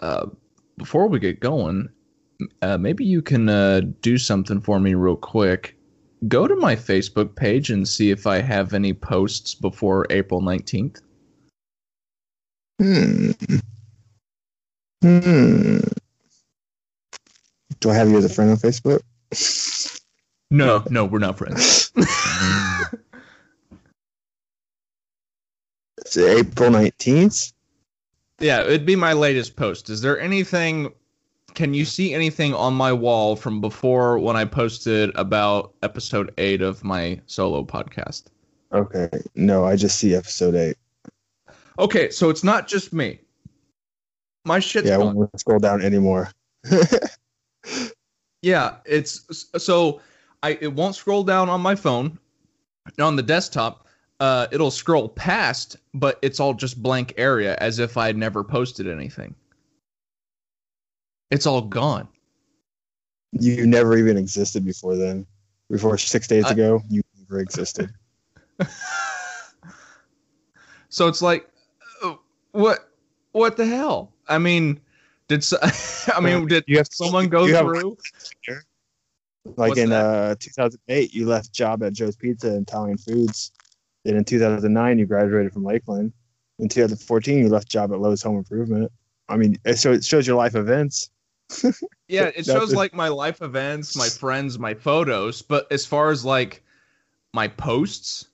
uh, before we get going, uh, maybe you can uh, do something for me real quick. Go to my Facebook page and see if I have any posts before April 19th. Hmm. Hmm. Do I have you as a friend on Facebook? No, no, we're not friends. It's April 19th. Yeah, it'd be my latest post. Is there anything? Can you see anything on my wall from before when I posted about episode eight of my solo podcast? Okay. No, I just see episode 8. Okay, so it's not just me. My shit's yeah, I gone. won't scroll down anymore. Yeah, it's so I it won't scroll down on my phone. On the desktop, uh, it'll scroll past, but it's all just blank area as if I never posted anything. It's all gone. you never even existed before then. Before six days I- ago, you never existed. So it's like, uh, what, what the hell? I mean, did so, I mean did You have someone go you have- through? Like What's in that? uh, 2008, you left job at Joe's Pizza and Italian Foods. Then in 2009, you graduated from Lakeland. In 2014, you left job at Lowe's Home Improvement. I mean, it- so it shows your life events. Yeah, it shows like my life events, my friends, my photos. But as far as like my posts,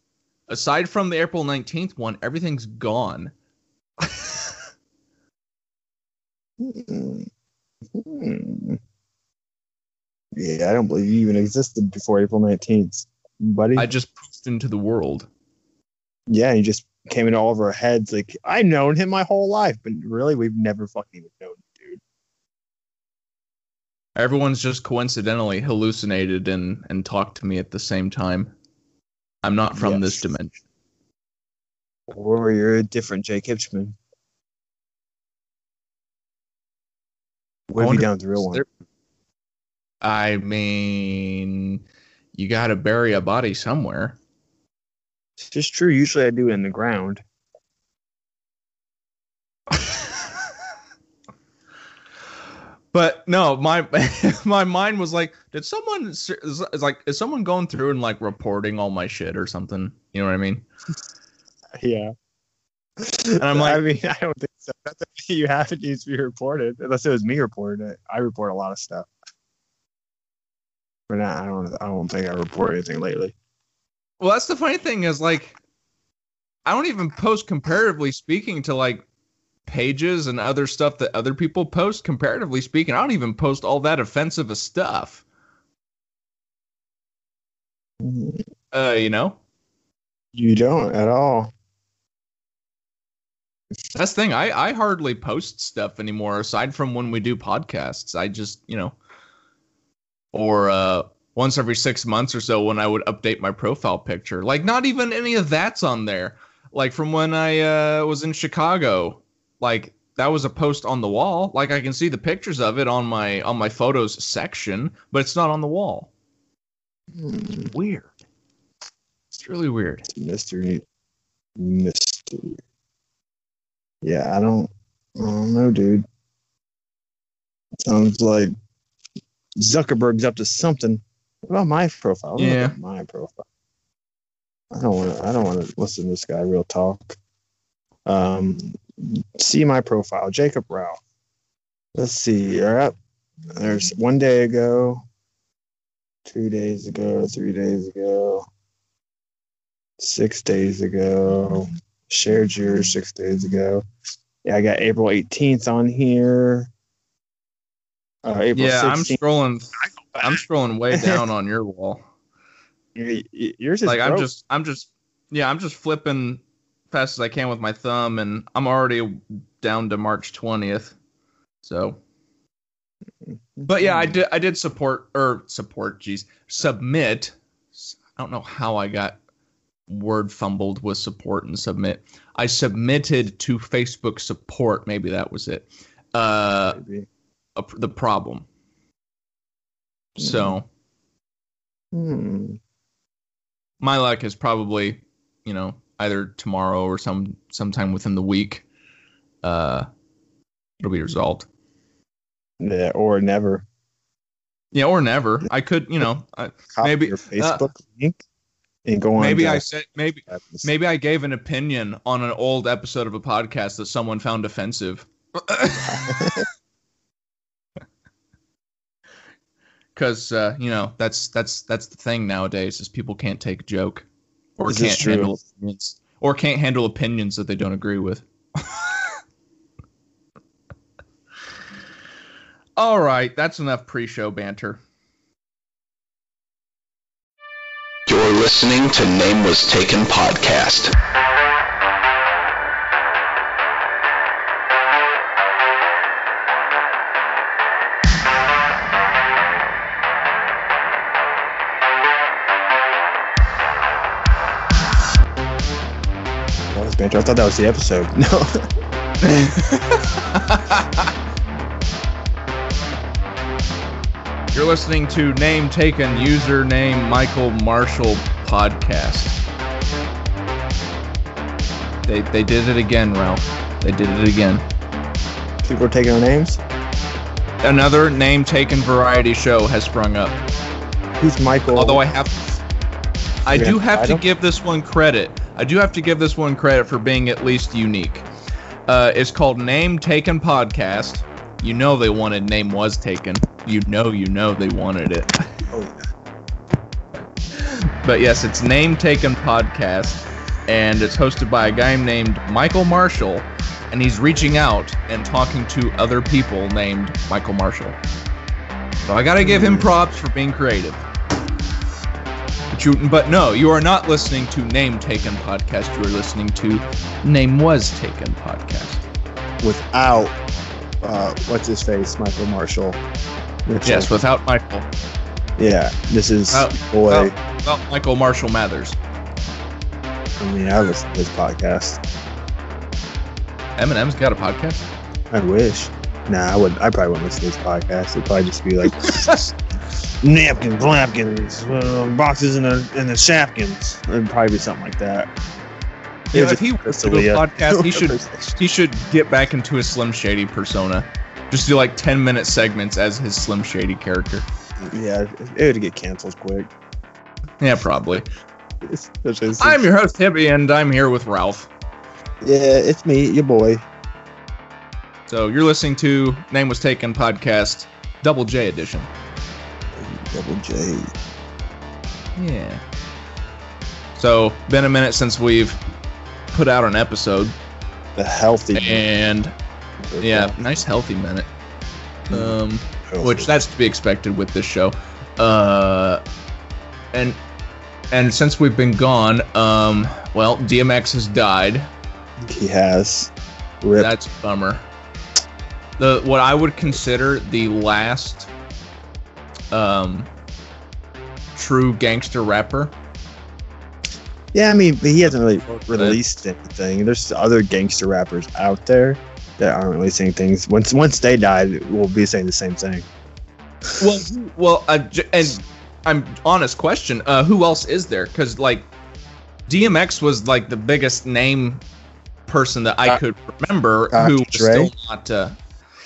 aside from the April 19th one, everything's gone. Hmm. Hmm. Yeah, I don't believe you even existed before April 19th, buddy. I just poofed into the world. Yeah, he just came into all of our heads. Like, I've known him my whole life, but really, we've never fucking even known him, dude. Everyone's just coincidentally hallucinated and and talked to me at the same time. I'm not from this dimension. Or you're a different Jake Hipchman. What have you done with the real is one? there- I mean, you got to bury a body somewhere. It's just true. Usually I do it in the ground. but no, my my mind was like, did someone is like is someone going through and like reporting all my shit or something? You know what I mean? Yeah. And I'm like, I mean, I don't think so. You have it needs to be reported. Unless it was me reporting it. I report a lot of stuff. But not, I don't. I don't think I report anything lately. Well, that's the funny thing is like, I don't even post comparatively speaking to like pages and other stuff that other people post. Comparatively speaking, I don't even post all that offensive of stuff. Uh, you know, You don't at all. That's the thing. I, I hardly post stuff anymore aside from when we do podcasts. I just, you know, or uh, once every six months or so when I would update my profile picture. Like, not even any of that's on there. Like, from when I uh, was in Chicago, like, that was a post on the wall. Like, I can see the pictures of it on my on my photos section, but it's not on the wall. Hmm. Weird. It's really weird. Mystery. Mystery. Yeah, I don't. I don't know, dude. Sounds like Zuckerberg's up to something. What about my profile? Yeah. my profile. I don't want to. I don't want to listen to this guy real talk. Um, see my profile, Jacob Ralph. Let's see. You're up. There's one day ago, two days ago, three days ago, six days ago. Shared yours six days ago. Yeah, I got April 18th on here. Uh, April Yeah, I'm scrolling. I'm scrolling way down on your wall. Yours is like I'm just I'm just yeah I'm just flipping fast as I can with my thumb and I'm already down to March 20th. So but yeah I did I did support or support geez submit I don't know how I got word fumbled with support and submit. I submitted to Facebook support maybe that was it. Uh a, the problem. So Hmm. my luck is probably you know either tomorrow or some sometime within the week uh It'll be resolved. Yeah, or never. Yeah, or never. I could, you know, I, Maybe- your Facebook link and go on. maybe I said maybe maybe I gave an opinion on an old episode of a podcast that someone found offensive. Because uh, you know that's that's that's the thing nowadays is people can't take a joke, or This is can't handle opinions, or can't handle opinions that they don't agree with. All right, that's enough pre-show banter. You're listening to Name Was Taken podcast. Banter. I thought that was the episode. No. You're listening to Name Taken Username Michael Marshall podcast. They they did it again, Ralph. They did it again. People are taking our names. Another name taken variety show has sprung up. Who's Michael? Although I have I do have to give this one credit. I do have to give this one credit for being at least unique. Uh, it's called Name Taken Podcast. You know they wanted name was taken. You know you know they wanted it. Oh, But yes, it's Name Taken Podcast, and it's hosted by a guy named Michael Marshall, and he's reaching out and talking to other people named Michael Marshall. So I gotta give him props for being creative. But, but no, you are not listening to Name Taken Podcast. You are listening to Name Was Taken Podcast. without uh, what's his face, Michael Marshall. Which Yes, without Michael. yeah. This is Oh, boy. Without Michael Marshall Mathers. I mean, I listen to his podcast. Eminem's got a podcast. I wish. Nah, I would. I probably wouldn't listen to his podcast. It'd probably just be like napkins, napkins, uh, boxes, in the in the shapkins. It'd probably be something like that. Yeah, if he wants to do a podcast, he should he should get back into his Slim Shady persona. Just do like ten minute segments as his Slim Shady character. yeah, it would get canceled quick. Yeah, probably. I'm your host Hibby, and I'm here with Ralph. yeah, it's me, your boy. So you're listening to Name Was Taken podcast, Double J edition. Double J. Yeah. So been a minute since we've put out an episode, The healthy. and yeah, nice healthy minute. Um. which that's to be expected with this show. Uh, and and since we've been gone, um, well, DMX has died. he has. Rip. That's a bummer. The what I would consider the last um true gangster rapper. Yeah, I mean, he hasn't really released anything. There's other gangster rappers out there that aren't releasing things. Once once they die, we'll be saying the same thing. Well, well, uh, and I'm honest question. Uh, who else is there? Because like DMX was like the biggest name person that I could remember Dr. who was Dre? still not. Uh,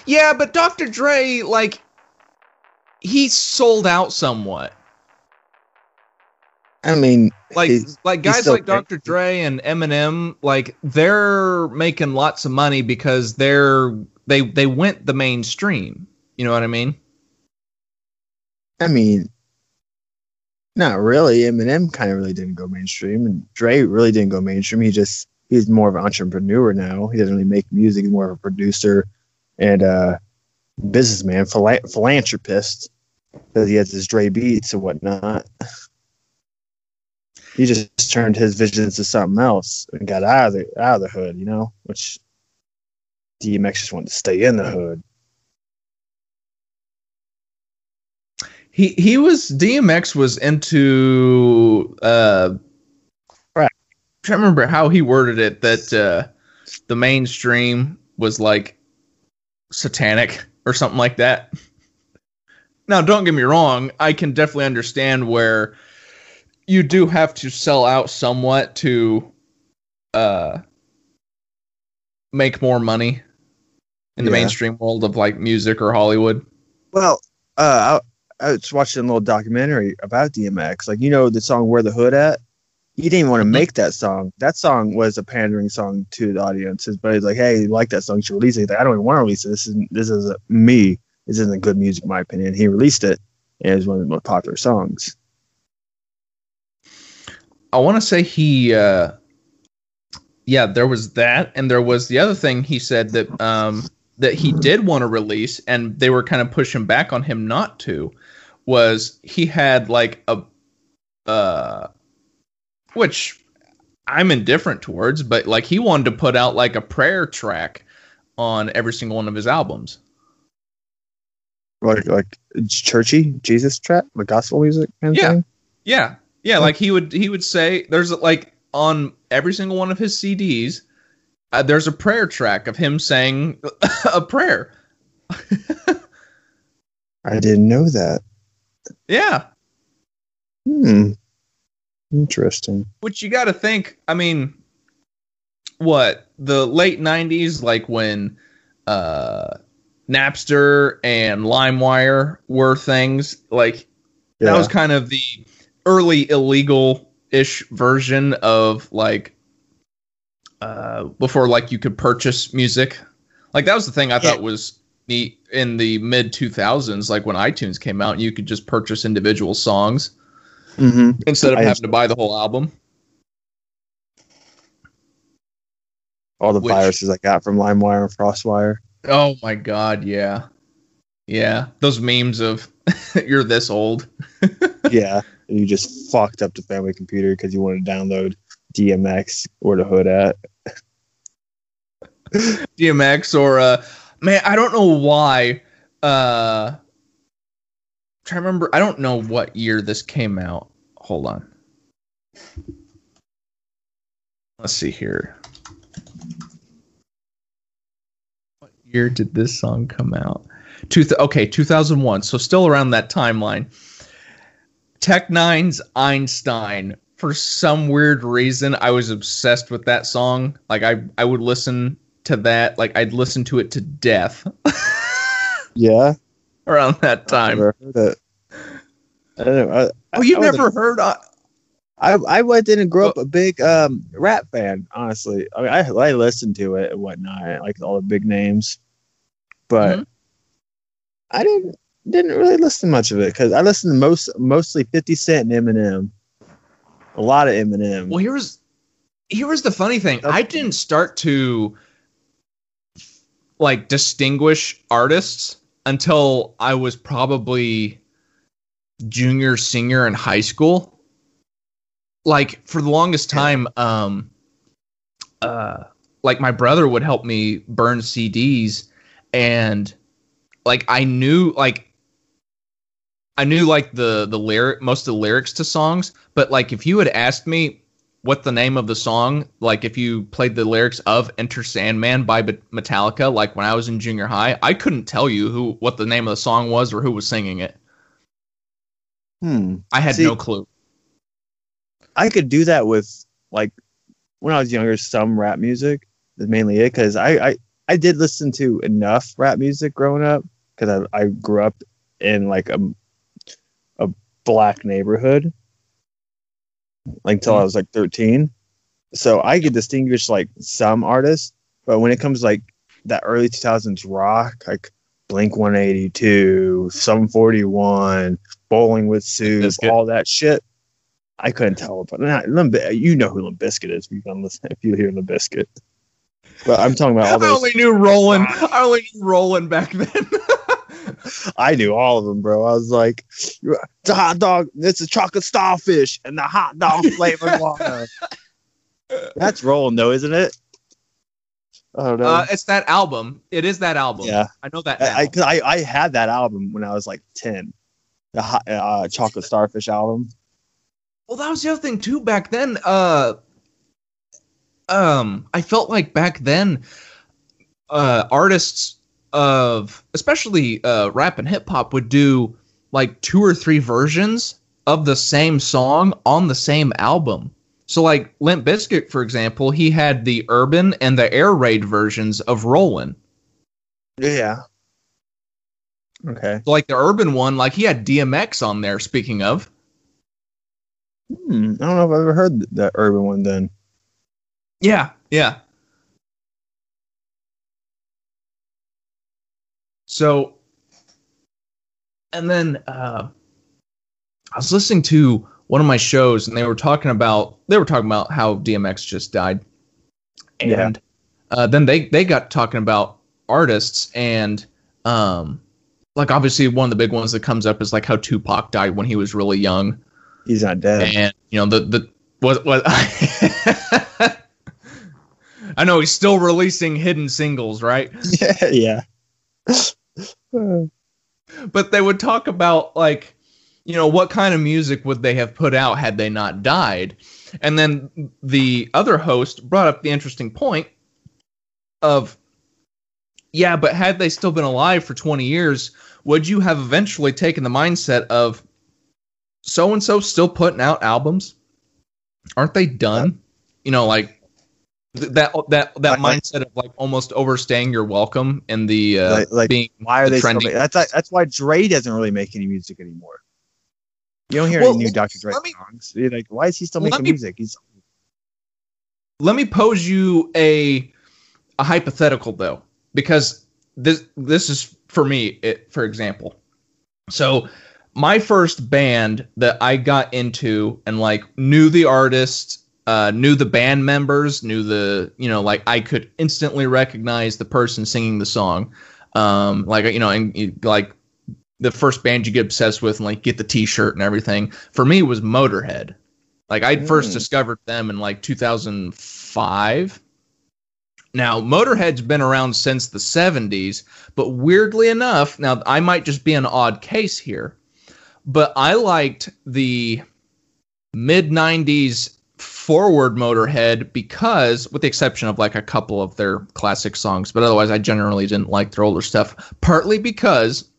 yeah, but Dr. Dre, like, he sold out somewhat. I mean, Like, like guys like Dr. Dre and Eminem, like they're making lots of money because they're they they went the mainstream. You know what I mean? I mean, not really. Eminem kind of really didn't go mainstream, and Dre really didn't go mainstream. He just he's more of an entrepreneur now. He doesn't really make music. He's more of a producer and uh businessman, phila- philanthropist, because he has his Dre beats and whatnot. He just turned his visions to something else and got out of the out of the hood, you know, which DMX just wanted to stay in the hood. He he was DMX was into uh Right. I can't remember how he worded it that uh the mainstream was like satanic or something like that. Now don't get me wrong, I can definitely understand where you do have to sell out somewhat to uh make more money in the Yeah. mainstream world of like music or Hollywood. Well, uh, I, I was watching a little documentary about DMX. Like, you know, the song "Where the Hood At." He didn't even want to Mhm. make that song. That song was a pandering song to the audiences. But he's like, "Hey, you like that song? You should release it." Like, I don't even want to release it. This isn't. This is me. This isn't a good music, in my opinion. He released it, and one of the most popular songs. I want to say he, uh, yeah, there was that, and there was the other thing he said that um, that he did want to release, and they were kind of pushing back on him not to. Was he had like a, uh, which I'm indifferent towards, but like he wanted to put out like a prayer track on every single one of his albums. Like, like churchy Jesus trap, like gospel music kind of Yeah. thing. Yeah. Yeah, like he would he would say there's like on every single one of his CDs uh, there's a prayer track of him saying a prayer. I didn't know that. Yeah, Hmm. Interesting. which you got to think, I mean what, the late 90s like when uh Napster and LimeWire were things like Yeah. that was kind of the early illegal ish version of like uh before like you could purchase music like that was the thing i Yeah. thought was neat in the mid 2000s like when itunes came out you could just purchase individual songs hmm instead of I- having to buy the whole album All the Which- viruses I got from LimeWire and FrostWire. Oh my god yeah yeah those memes of you're this old yeah, and you just fucked up the family computer because you wanted to download DMX or the hood at. DMX or uh man, I don't know why uh try to remember I don't know what year this came out. Hold on. Let's see here. Year did this song come out? Two th- okay, 2001. So still around that timeline. Tech N9ne's Einstein. For some weird reason, I was obsessed with that song. Like I, I would listen to that. Like I'd listen to it to death Yeah, around that time. Never heard it. I don't know. I, Oh, you've never heard? Uh, I I went didn't grow up a big um rap fan. Honestly, I mean, I I listened to it and whatnot, like all the big names, but Mhm. I didn't didn't really listen much of it because I listened to most mostly Fifty Cent and Eminem, a lot of Eminem. well, here's here was the funny thing. I didn't start to like distinguish artists until I was probably junior, senior in high school. Like for the longest time, um, uh, like my brother would help me burn CDs, and like I knew like I knew like the the lyric most of the lyrics to songs, but like if you had asked me what the name of the song, like if you played the lyrics of Enter Sandman by Metallica, like when I was in junior high, I couldn't tell you who what the name of the song was or who was singing it. Hmm. I had See- no clue. I could do that with like when I was younger, some rap music is mainly it because I, I I did listen to enough rap music growing up because I, I grew up in like a a black neighborhood like until I mm-hmm. was like 13. So I could distinguish like some artists, but when it comes like that early 2000s rock, like Blink 182, Sum 41, Bowling for Soup, all that shit, I couldn't tell. But not, you know who Limp Bizkit is if you listen, if you hear Limp Bizkit. But I'm talking about all those. I only knew Rollin'. I only knew Rollin' back then. I knew all of them, bro. I was like, the hot dog, it's a chocolate starfish and the hot dog flavored water. That's rolling though, isn't it? I don't know. uh, it's that album. It is that album. yeah, I know that. Now. I, I, 'cause I I had that album when I was like ten, the hot, uh, chocolate starfish album. Well, that was the other thing too. Back then, uh, um, I felt like back then, uh, artists of especially uh, rap and hip hop would do like two or three versions of the same song on the same album. So, like Limp Bizkit, for example, he had the urban and the air raid versions of Rollin'. Yeah. Okay. So, like the urban one, like he had DMX on there. Speaking of, Hmm, I don't know if I've ever heard that urban one. Then. Yeah, yeah. So, and then uh, I was listening to one of my shows, and they were talking about they were talking about how DMX just died, and Yeah. uh, then they they got talking about artists and um like obviously one of the big ones that comes up is like how Tupac died when he was really young He's not dead. and you know the the what what I know he's still releasing hidden singles, right? yeah. yeah. But they would talk about like you know what kind of music would they have put out had they not died? And then the other host brought up the interesting point of yeah, but had they still been alive for 20 years, would you have eventually taken the mindset of so and so still putting out albums? Aren't they done? You know, like that that that Like- mindset of like almost overstaying your welcome and the uh, Like- like, being Why are the they trending- ma- that's that's why Dre doesn't really make any music anymore. You don't hear Well, any new Dr. Dre me- songs. You're like, why is he still making me- music? He's let me pose you a a hypothetical though because this this is for me it, for example so my first band that i got into and like knew the artist uh, knew the band members knew the you know like i could instantly recognize the person singing the song um like you know and like the first band you get obsessed with and like get the t-shirt and everything for me was motorhead like I first Mm. discovered them in like 2005. Now, Motorhead's been around since the 70s, but weirdly enough, now I might just be an odd case here, but I liked the mid 90s forward Motorhead because, with the exception of like a couple of their classic songs, but otherwise I generally didn't like their older stuff, partly because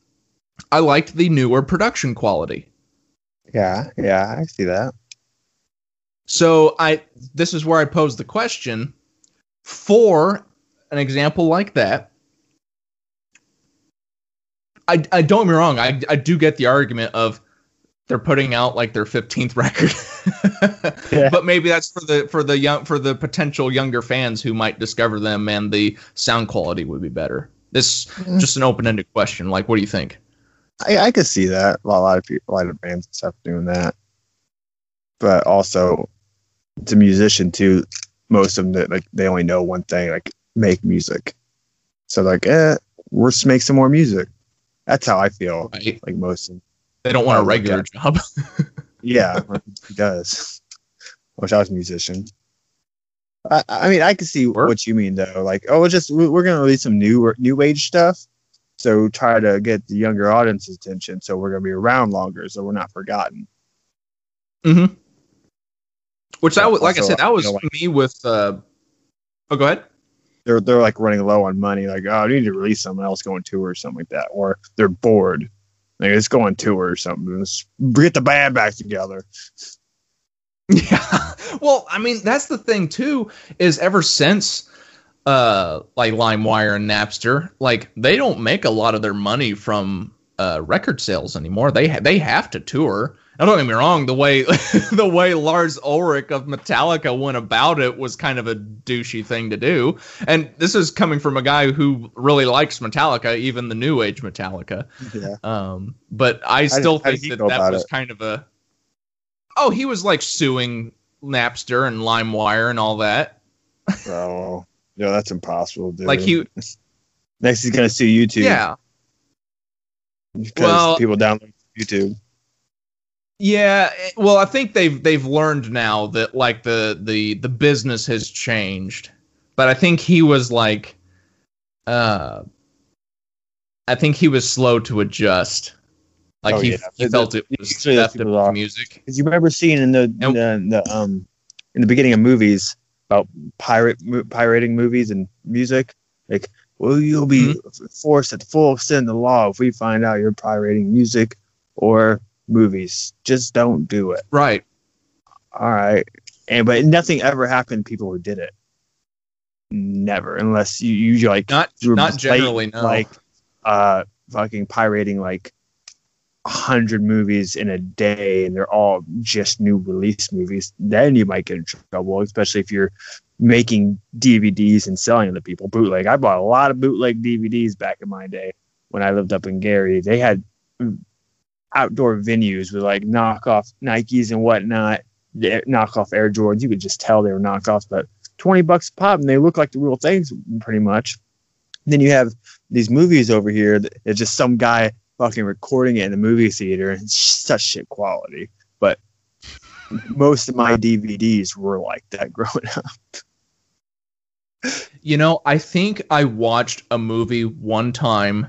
I liked the newer production quality. yeah, yeah, I see that. So I this is where I pose the question for an example like that. I, I don't get me wrong. I, I do get the argument of they're putting out like their 15th record. Yeah. But maybe that's for the for the young for the potential younger fans who might discover them and the sound quality would be better. This Mm. just an open-ended question. Like what do you think? I, I could see that. A lot of people, a lot of bands and stuff doing that. But also, it's a musician too. Most of them, that like they only know one thing, like make music. So like, eh, we'll just make some more music. That's how I feel. Right? Like most of them. They don't want a regular okay. job. Yeah, he does. Wish I was a musician. I, I mean, I can see Work. what you mean though. Like, oh, just we- we're gonna release some new new age stuff, so try to get the younger audience's attention. So we're gonna be around longer, so we're not forgotten. Mm-hmm. Which that was, like I said, that was you know, like- me with. Uh, oh, go ahead. They're they're like running low on money. Like, oh, I need to release something else, going tour or something like that, or they're bored. Like, let's go on tour or something. Let's get the band back together. Yeah. Well, I mean, that's the thing too. Is ever since, uh, like LimeWire and Napster, like they don't make a lot of their money from uh record sales anymore. They ha- they have to tour. Now, don't get me wrong. The way the way Lars Ulrich of Metallica went about it was kind of a douchey thing to do. And this is coming from a guy who really likes Metallica, even the new age Metallica. Yeah. Um, but I still did think he that that was it? kind of a. Oh, he was like suing Napster and LimeWire and all that. Oh, yeah, that's impossible, dude. Like he, next he's gonna sue YouTube. yeah, because Well- people download YouTube. Yeah. eh, Well, I think they've they've learned now that like the the the business has changed, but I think he was like, uh, I think he was slow to adjust. Like Oh, he yeah. he felt the- it was theft of music. Because you remember seeing in the, And- the, the um in the beginning of movies about pirate mo- pirating movies and music, like, well, you'll be Mm-hmm. forced at the full extent of the law if we find out you're pirating music or movies. Just don't do it. Right. All right. And but nothing ever happened. to People who did it. never, unless you you like Not not late, generally no. like uh fucking pirating like a hundred movies in a day and they're all just new release movies then you might get in trouble especially if you're making dvds and selling them to people bootleg i bought a lot of bootleg dvds back in my day when i lived up in gary they had outdoor venues with like knockoff nikes and whatnot knockoff air jordans you could just tell they were knockoffs but 20 bucks a pop and they look like the real things pretty much then you have these movies over here that it's just some guy fucking recording it in the movie theater and such shit quality. But most of my DVDs were like that growing up. You know, I think I watched a movie one time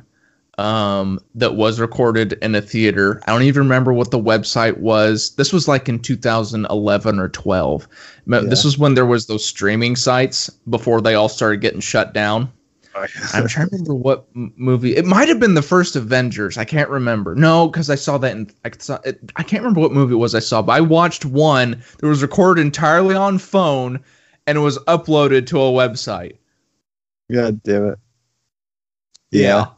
um, that was recorded in a theater. I don't even remember what the website was. This was like in 2011 or 12. Ma- This was when there was those streaming sites before they all started getting shut down. I'm trying to remember what m- movie. It might have been the first Avengers. I can't remember. No, because I saw that in. I saw it, I can't remember what movie it was I saw, but I watched one that was recorded entirely on phone and it was uploaded to a website. God damn it.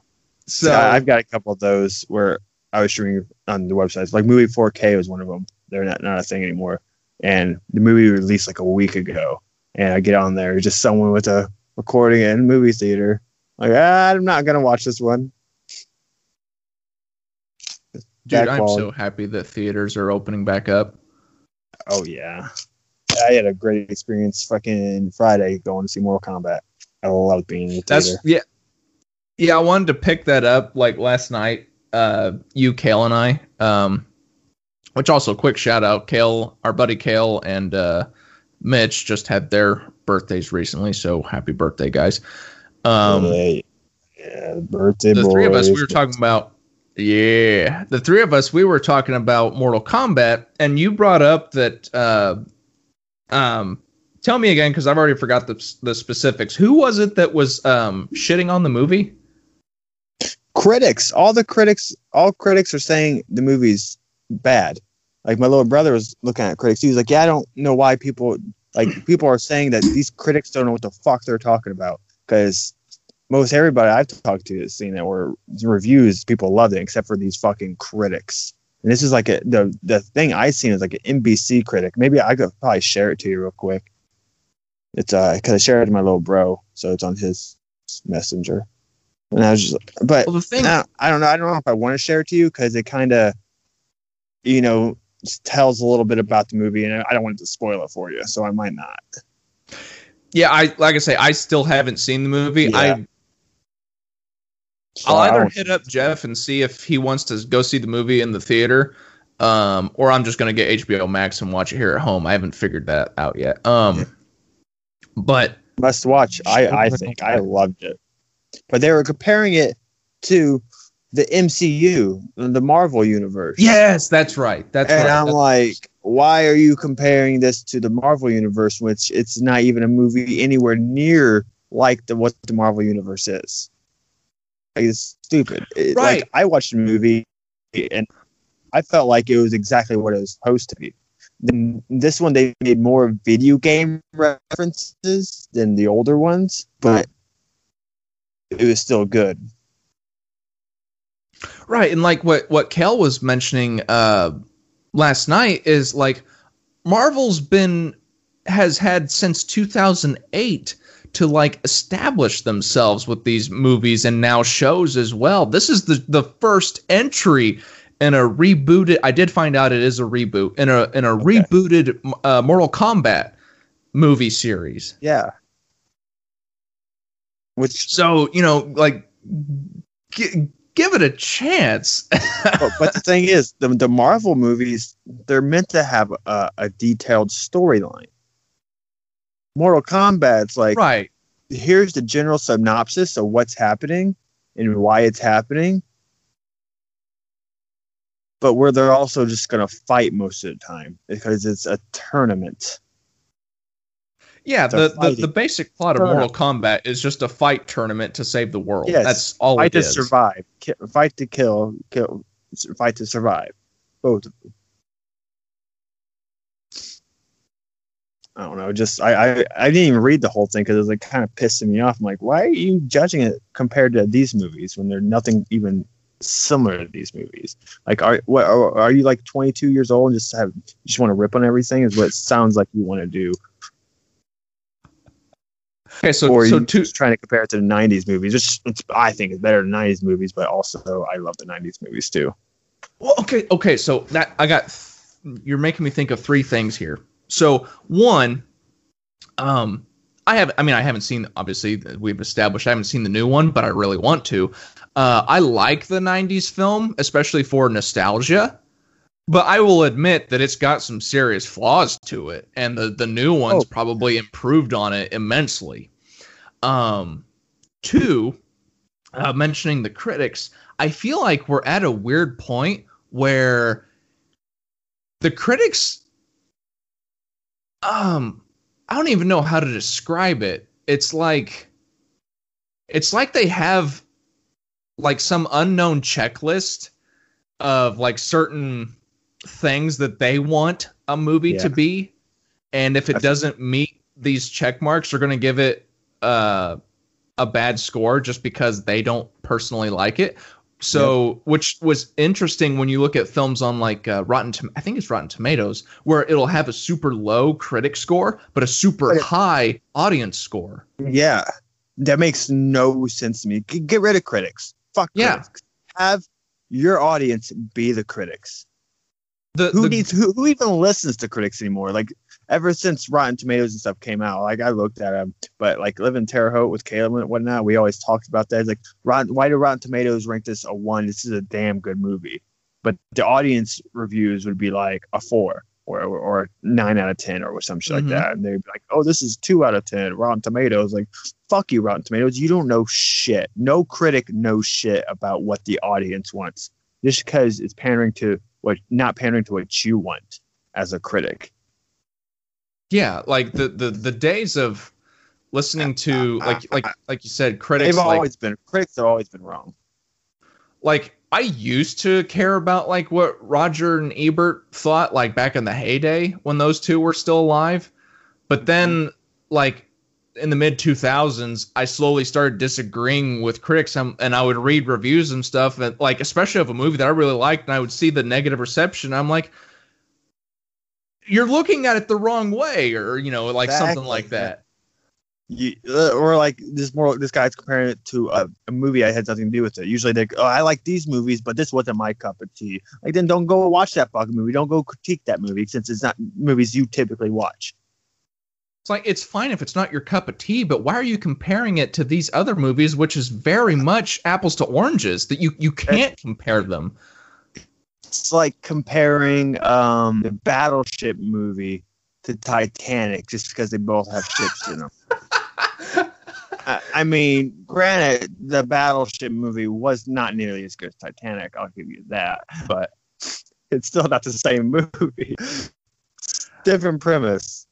So So I've got a couple of those where I was streaming on the websites. Like Movie 4K was one of them. They're not, not a thing anymore. And the movie released like a week ago. And I get on there, just someone with a recording in a movie theater. Like, ah, I'm not gonna watch this one. dude, Bad I'm quality. so happy that theaters are opening back up. Oh yeah. I had a great experience fucking Friday going to see Mortal Kombat. I love being in the That's theater. yeah, yeah. I wanted to pick that up like last night. Uh, you, Kale, and I. Um, which also quick shout out, Kale, our buddy Kale and uh, Mitch just had their birthdays recently, so happy birthday, guys. Um, yeah, the birthday the three of us, we were talking about. Yeah, the three of us, we were talking about Mortal Kombat, and you brought up that. Uh, um, tell me again, because I've already forgot the the specifics. Who was it that was um shitting on the movie? Critics all the critics all critics are saying the movie's bad. Like my little brother was looking at critics. He was like yeah i don't know why people like people are saying that these critics don't know what the fuck they're talking about. Because most everybody i've talked to has seen it or reviews people loved it except for these fucking critics. And this is like a the the thing i seen is like an nbc critic. Maybe i could probably share it to you real quick. It's uh because i shared it to my little bro so it's on his messenger and i was just but Well, the thing, now, I don't know. I don't know if I want to share it to you because it kind of, you know, tells a little bit about the movie, and I don't want to spoil it for you, so I might not. yeah, I like I say, I still haven't seen the movie. Yeah. I So I'll either don't- hit up Jeff and see if he wants to go see the movie in the theater, um, or I'm just gonna get HBO Max and watch it here at home. I haven't figured that out yet. Um, Yeah. but must watch. I I think I loved it, but they were comparing it to the MCU, the Marvel universe. yes, that's right. That's and right. I'm That's- like, why are you comparing this to the Marvel universe, which it's not even a movie anywhere near like the what the Marvel universe is? Like, it's stupid. It- Right. Like I watched the movie and I felt like it was exactly what it was supposed to be. Then this one they made more video game references than the older ones, but it was still good. Right, and like what what Kel was mentioning uh last night is like Marvel's been has had since 2008 to like establish themselves with these movies and now shows as well. This is the the first entry in a rebooted I did find out it is a reboot in a in a Okay. rebooted uh, Mortal Kombat movie series. Yeah. Which So, you know, like g- give it a chance. but, but the thing is, the, the Marvel movies, they're meant to have a, a detailed storyline. Mortal Kombat's like, right. here's the general synopsis of what's happening and why it's happening. But where they're also just going to fight most of the time because it's a tournament. Yeah, the, the, the basic plot of Mortal Kombat is just a fight tournament to save the world. Yes, That's all fight to is. survive, ki- fight to kill, kill, fight to survive. Both of them. I don't know. Just I I, I didn't even read the whole thing because it was like kind of pissing me off. I'm like, why are you judging it compared to these movies when they're nothing even similar to these movies? Like, are what are, are you like 22 years old and just have just want to rip on everything? Is what it sounds like you want to do. Okay, so or so you two just trying to compare it to the 90s movies, which it's, I think is better than 90s movies, but also I love the 90s movies too. Well, okay, okay. So that I got, th- you're making me think of three things here. So one, um, I have, I mean, I haven't seen. Obviously, we've established I haven't seen the new one, but I really want to. Uh, I like the '90s film, especially for nostalgia. But I will admit that it's got some serious flaws to it, and the the new one's Oh. probably improved on it immensely. Um, two, uh, mentioning the critics, I feel like we're at a weird point where the critics um I don't even know how to describe it. It's like it's like they have like some unknown checklist of like certain things that they want a movie to be and if it That's- doesn't meet these check marks they're going to give it uh a bad score just because they don't personally like it. So, which was interesting when you look at films on like uh, Rotten, Tom- I think it's Rotten Tomatoes, where it'll have a super low critic score but a super high audience score. Yeah, that makes no sense to me. Get rid of critics. Fuck Yeah. critics. Have your audience be the critics. The, Who the- needs who, who even listens to critics anymore? Like ever since Rotten Tomatoes and stuff came out, like I looked at them, but like living in Terre Haute with Caleb and whatnot, we always talked about that. It's like Rotten, why do Rotten Tomatoes rank this a one? This is a damn good movie, but the audience reviews would be like a four or or, or nine out of ten or some shit Mhm. like that, and they'd be like, oh, this is two out of ten. Rotten Tomatoes, like fuck you, Rotten Tomatoes. You don't know shit. No critic knows shit about what the audience wants. Just because it's pandering to what, not pandering to what you want as a critic. yeah, like the, the the days of listening to like like like you said critics They've like always been critics have always been wrong. like I used to care about like what Roger and Ebert thought like back in the heyday when those two were still alive. But then mm-hmm. like in the mid 2000s I slowly started disagreeing with critics and, and I would read reviews and stuff and like especially of a movie that I really liked and I would see the negative reception I'm like you're looking at it the wrong way or you know like something like that. You, uh, or like this more this guy's comparing it to a, a movie I had nothing to do with it. Usually they oh I like these movies, but this wasn't my cup of tea. Like then don't go watch that fucking movie. Don't go critique that movie since it's not movies you typically watch. It's like it's fine if it's not your cup of tea, but why are you comparing it to these other movies, which is very much apples to oranges? That you you can't compare them. It's like comparing um the Battleship movie to Titanic just because they both have ships in them. I, I mean, granted, the Battleship movie was not nearly as good as Titanic. I'll give you that, but it's still not the same movie. Different premise.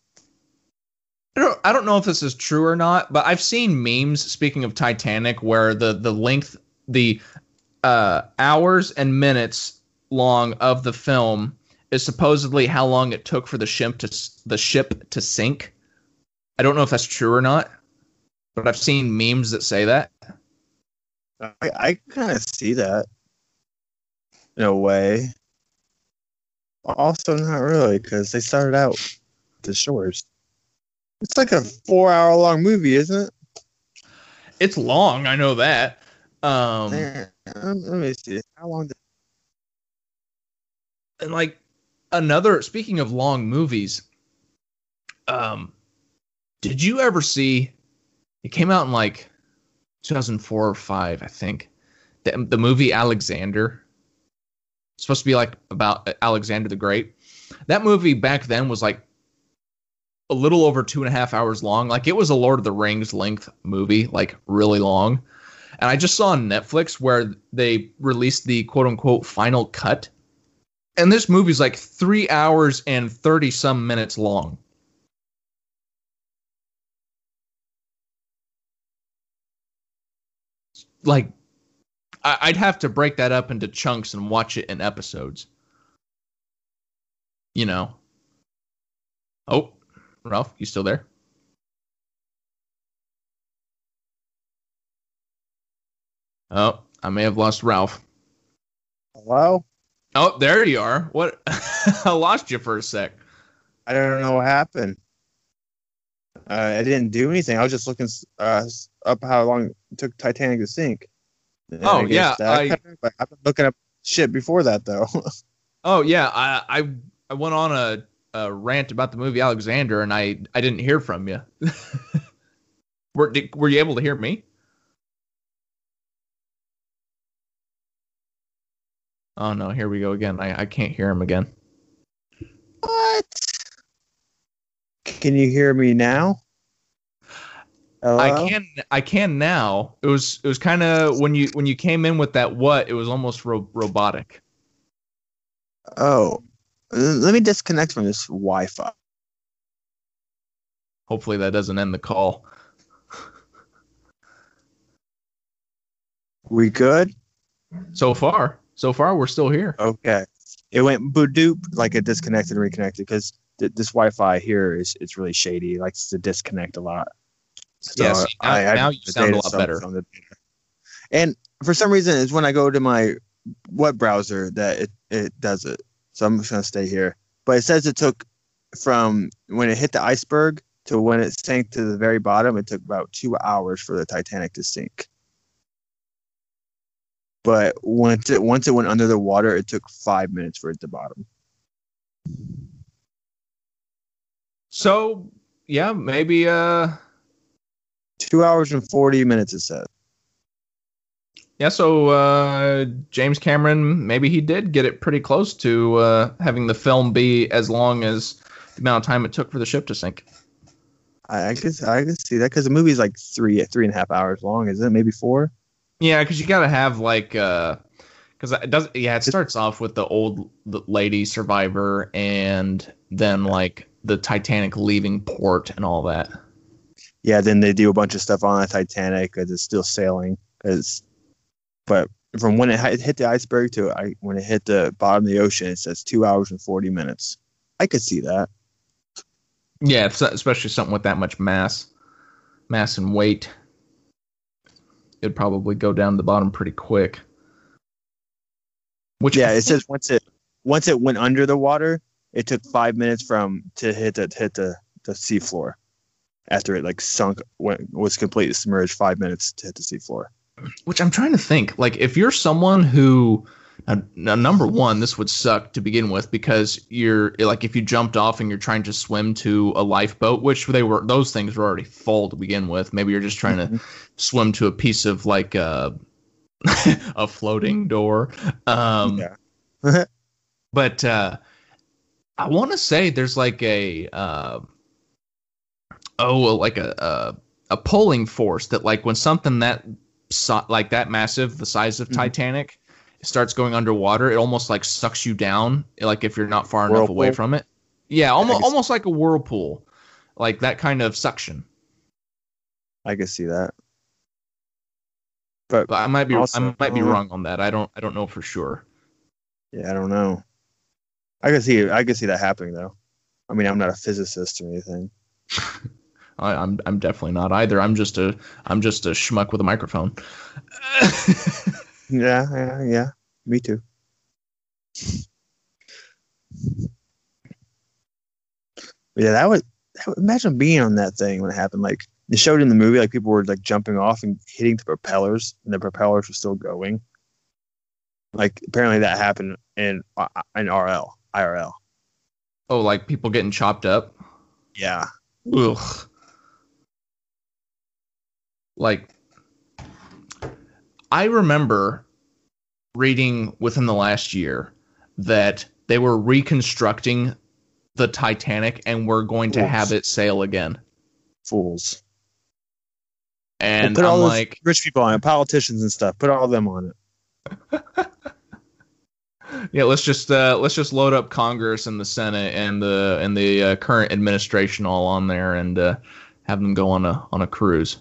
I don't I don't know if this is true or not, but I've seen memes. Speaking of Titanic, where the the length, the uh, hours and minutes long of the film is supposedly how long it took for the ship to the ship to sink. I don't know if that's true or not, but I've seen memes that say that. I, I kind of see that in a way. Also, not really, because they started out the shores. It's like a four-hour-long movie, isn't it? It's long, I know that. Um, let me see. How long? Did, and like another speaking of long movies um did you ever see it came out in like 2004 or 5 i think the, the movie alexander it's supposed to be like about alexander the great that movie back then was like a little over two and a half hours long. Like it was a lord of the rings length movie like really long. And i just saw on netflix where they released the quote unquote final cut. And this movie's like three hours and 30 some minutes long. Like i'd have to break that up into chunks and watch it in episodes. You know? Oh Ralph, you still there? Oh, I may have lost Ralph. Hello? Oh, there you are. What? I lost you for a sec. I don't know what happened. Uh, I didn't do anything. I was just looking uh, up how long it took Titanic to sink. And Oh, I yeah, I, I've been looking up shit before that though. Oh yeah, I I, I went on a, a rant about the movie Alexander, and I I didn't hear from you. were did, were you able to hear me? Oh no, here we go again. I, I can't hear him again. what? Can you hear me now? Hello? I can I can now. It was it was kind of when you when you came in with that what it was almost ro- robotic. Oh, Uh, let me disconnect from this Wi-Fi. Hopefully that doesn't end the call. We good? So far, so far we're still here. Okay. It went boodoop like it disconnected and reconnected because th- this Wi-Fi here is it's really shady. It likes to disconnect a lot. So Yeah, see, now- now you sound a lot better. And for some reason, it's when I go to my web browser that it, it does it. So I'm just gonna stay here. But it says it took from when it hit the iceberg to when it sank to the very bottom. It took about two hours for the Titanic to sink. But once it once it went under the water, it took five minutes for it to bottom. So yeah, maybe uh Two hours and forty minutes. It says. Yeah, so uh, James Cameron, maybe he did get it pretty close to uh, having the film be as long as the amount of time it took for the ship to sink. I, I guess I can see that because the movie's like three three and a half hours long, isn't it? Maybe four. Yeah, because you got to have like, because it does. Yeah, it starts off with the old lady survivor, and then like the Titanic leaving port and all that. Yeah, then they do a bunch of stuff on the Titanic because it's still sailing. Cause, but from when it hit the iceberg to I, when it hit the bottom of the ocean, it says two hours and forty minutes. I could see that. Yeah, especially something with that much mass, mass and weight. It'd probably go down to the bottom pretty quick. Which Yeah, it says once it once it went under the water, it took five minutes from to hit the hit the the seafloor. After it like sunk, went, was completely submerged, five minutes to hit the seafloor. Which I'm trying to think. Like, if you're someone who, number one, this would suck to begin with because you're like, if you jumped off and you're trying to swim to a lifeboat, which they were, those things were already full to begin with. Maybe you're just trying to swim to a piece of like a, a floating door. Um, yeah, but uh, I want to say there's like a uh, oh like a, a a pulling force that like when something that like that massive the size of Mhm. Titanic starts going underwater it almost like sucks you down like if you're not far enough away from it yeah almost almost like a whirlpool like that kind of suction I can see that. But but I might be Also, I might be uh, wrong on that I don't I don't know for sure Yeah, I don't know. I can see I can see that happening though. I mean, I'm not a physicist or anything. I, I'm I'm definitely not either I'm just a I'm just a schmuck with a microphone Yeah, yeah, yeah. Me too. Yeah, that would, that would imagine being on that thing when it happened. Like they showed in the movie, like people were like jumping off and hitting the propellers, and the propellers were still going. Like apparently that happened in uh, in RL IRL. Oh, like people getting chopped up? Yeah, Ugh. Like, I remember reading within the last year that they were reconstructing the Titanic and we're going to have it sail again. fools. And put I'm all like, rich people on it, politicians and stuff. Put all of them on it. yeah, let's just uh, let's just load up Congress and the Senate and the and the uh, current administration all on there and uh, have them go on a on a cruise.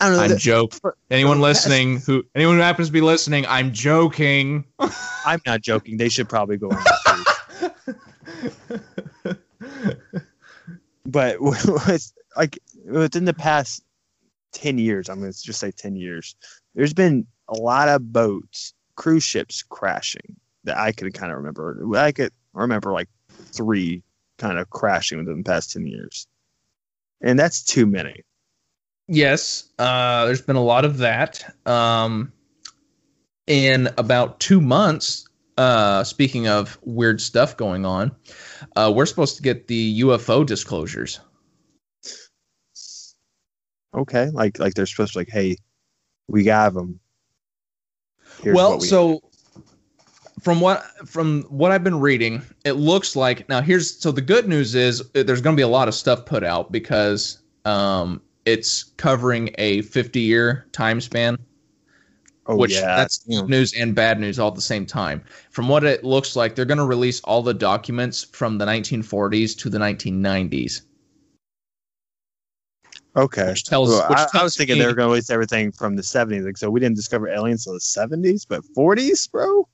I don't know. I'm the- joke. for- Anyone listening who anyone who happens to be listening, I'm joking. I'm not joking. They should probably go on but it's like within the past 10 years, I'm going to just say 10 years, there's been a lot of boats, cruise ships crashing that I could kind of remember. I could remember like three kind of crashing within the past 10 years. And that's too many. Yes, uh, there's been a lot of that. Um, in about two months, uh, speaking of weird stuff going on, uh, we're supposed to get the UFO disclosures. Okay, like like they're supposed to like, hey, we got them. Here's well, we- so from what from what I've been reading, it looks like now here's so the good news is uh, there's going to be a lot of stuff put out because um, it's covering a 50 year time span. oh which yeah, that's good news and bad news all at the same time. From what it looks like, they're going to release all the documents from the 1940s to the 1990s, okay. which tells. Well, which I, I was thinking me- they were going to release everything from the 70s. Like, so we didn't discover aliens until the 70s, but 40s, bro.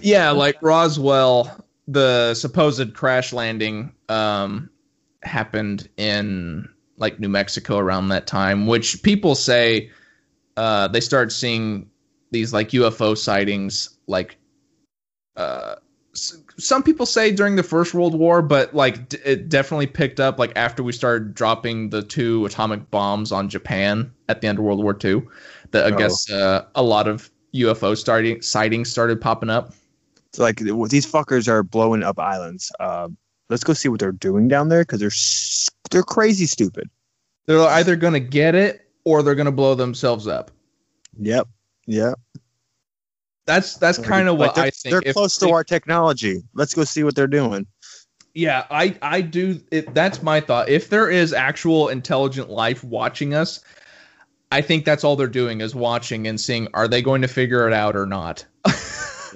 Yeah, like Roswell, the supposed crash landing um, happened in like New Mexico around that time, which people say uh, they start seeing these like UFO sightings, like uh, s- some people say during the First World War, but like d- it definitely picked up like after we started dropping the two atomic bombs on Japan at the end of World War II. That I Oh. guess uh, a lot of UFO starting sightings started popping up. So like these fuckers are blowing up islands. Uh, let's go see what they're doing down there because they're they're crazy stupid. They're either going to get it or they're going to blow themselves up. Yep. Yep. That's that's kind of Like, what I think. They're If- close to if- our technology. Let's go see what they're doing. Yeah, I I do. It, that's my thought. If there is actual intelligent life watching us, I think that's all they're doing is watching and seeing are they going to figure it out or not.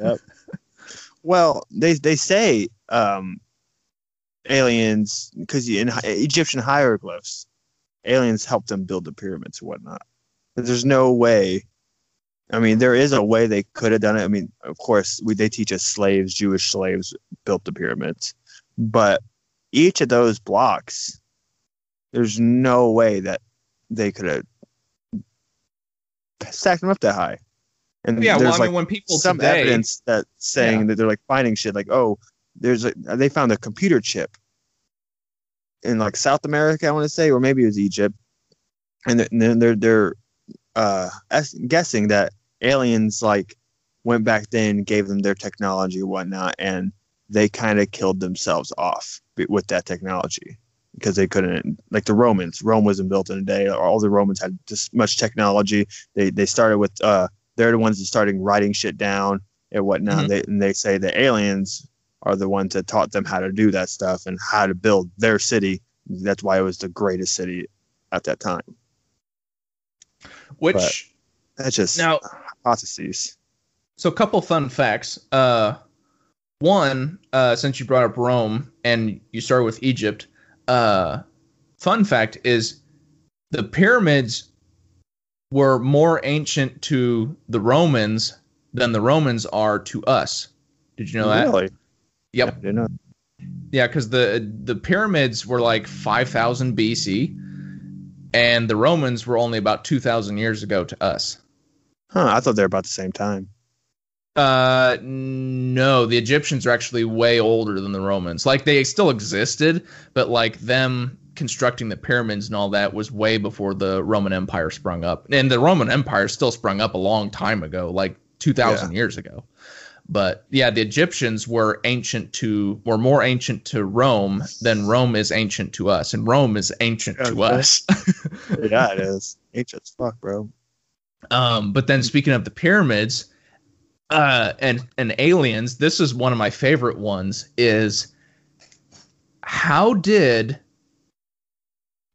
Yep. Well, they they say um, aliens because in Egyptian hieroglyphs, aliens helped them build the pyramids and whatnot. There's no way. I mean, there is a way they could have done it. I mean, of course, we, they teach us slaves, Jewish slaves built the pyramids, but each of those blocks, there's no way that they could have stacked them up that high. And yeah, well, there's I like mean, when people some today, evidence that saying Yeah. that they're like finding shit like oh there's a they found a computer chip in like South America I want to say or maybe it was Egypt and then they're they're uh guessing that aliens like went back then gave them their technology and whatnot and they kind of killed themselves off with that technology because they couldn't like the Romans Rome wasn't built in a day or all the Romans had this much technology they they started with uh they're the ones that started writing shit down and whatnot. Mhm. They, and they say the aliens are the ones that taught them how to do that stuff and how to build their city. That's why it was the greatest city at that time. which but- That's just now hypotheses. So a couple fun facts. Uh, one, uh, since you brought up Rome and you started with Egypt, uh, fun fact is the pyramids were more ancient to the Romans than the Romans are to us. Did you know that? Really? Yep. I didn't know. Yeah, because the the pyramids were like 5,000 BC, and the Romans were only about 2,000 years ago to us. Huh? I thought they were about the same time. Uh, no, the Egyptians are actually way older than the Romans. Like they still existed, but like them constructing the pyramids and all that was way before the Roman Empire sprung up. And the Roman Empire still sprung up a long time ago, like 2000 years ago. But yeah, the Egyptians were ancient to were more ancient to Rome than Rome is ancient to us, and Rome is ancient to Okay. us. yeah, it is. Ancient as fuck, bro. Um, but then speaking of the pyramids, uh, and and aliens, this is one of my favorite ones. Is how did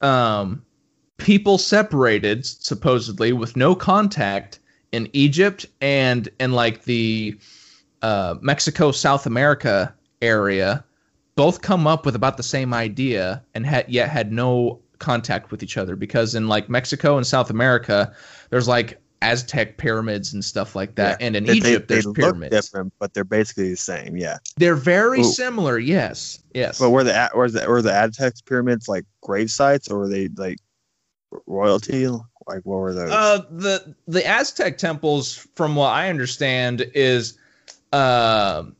um people separated supposedly with no contact in Egypt and in like the uh, Mexico South America area both come up with about the same idea and had yet had no contact with each other because in like Mexico and South America there's like Aztec pyramids and stuff like that. And in They- they- Egypt, they there's look pyramids. different, but they're basically the same. Yeah. They're very Ooh. similar. Yes. Yes. But were the were the were the Aztec pyramids like grave sites or were they like royalty? Like what were those? Uh, the the Aztec temples, from what I understand, is um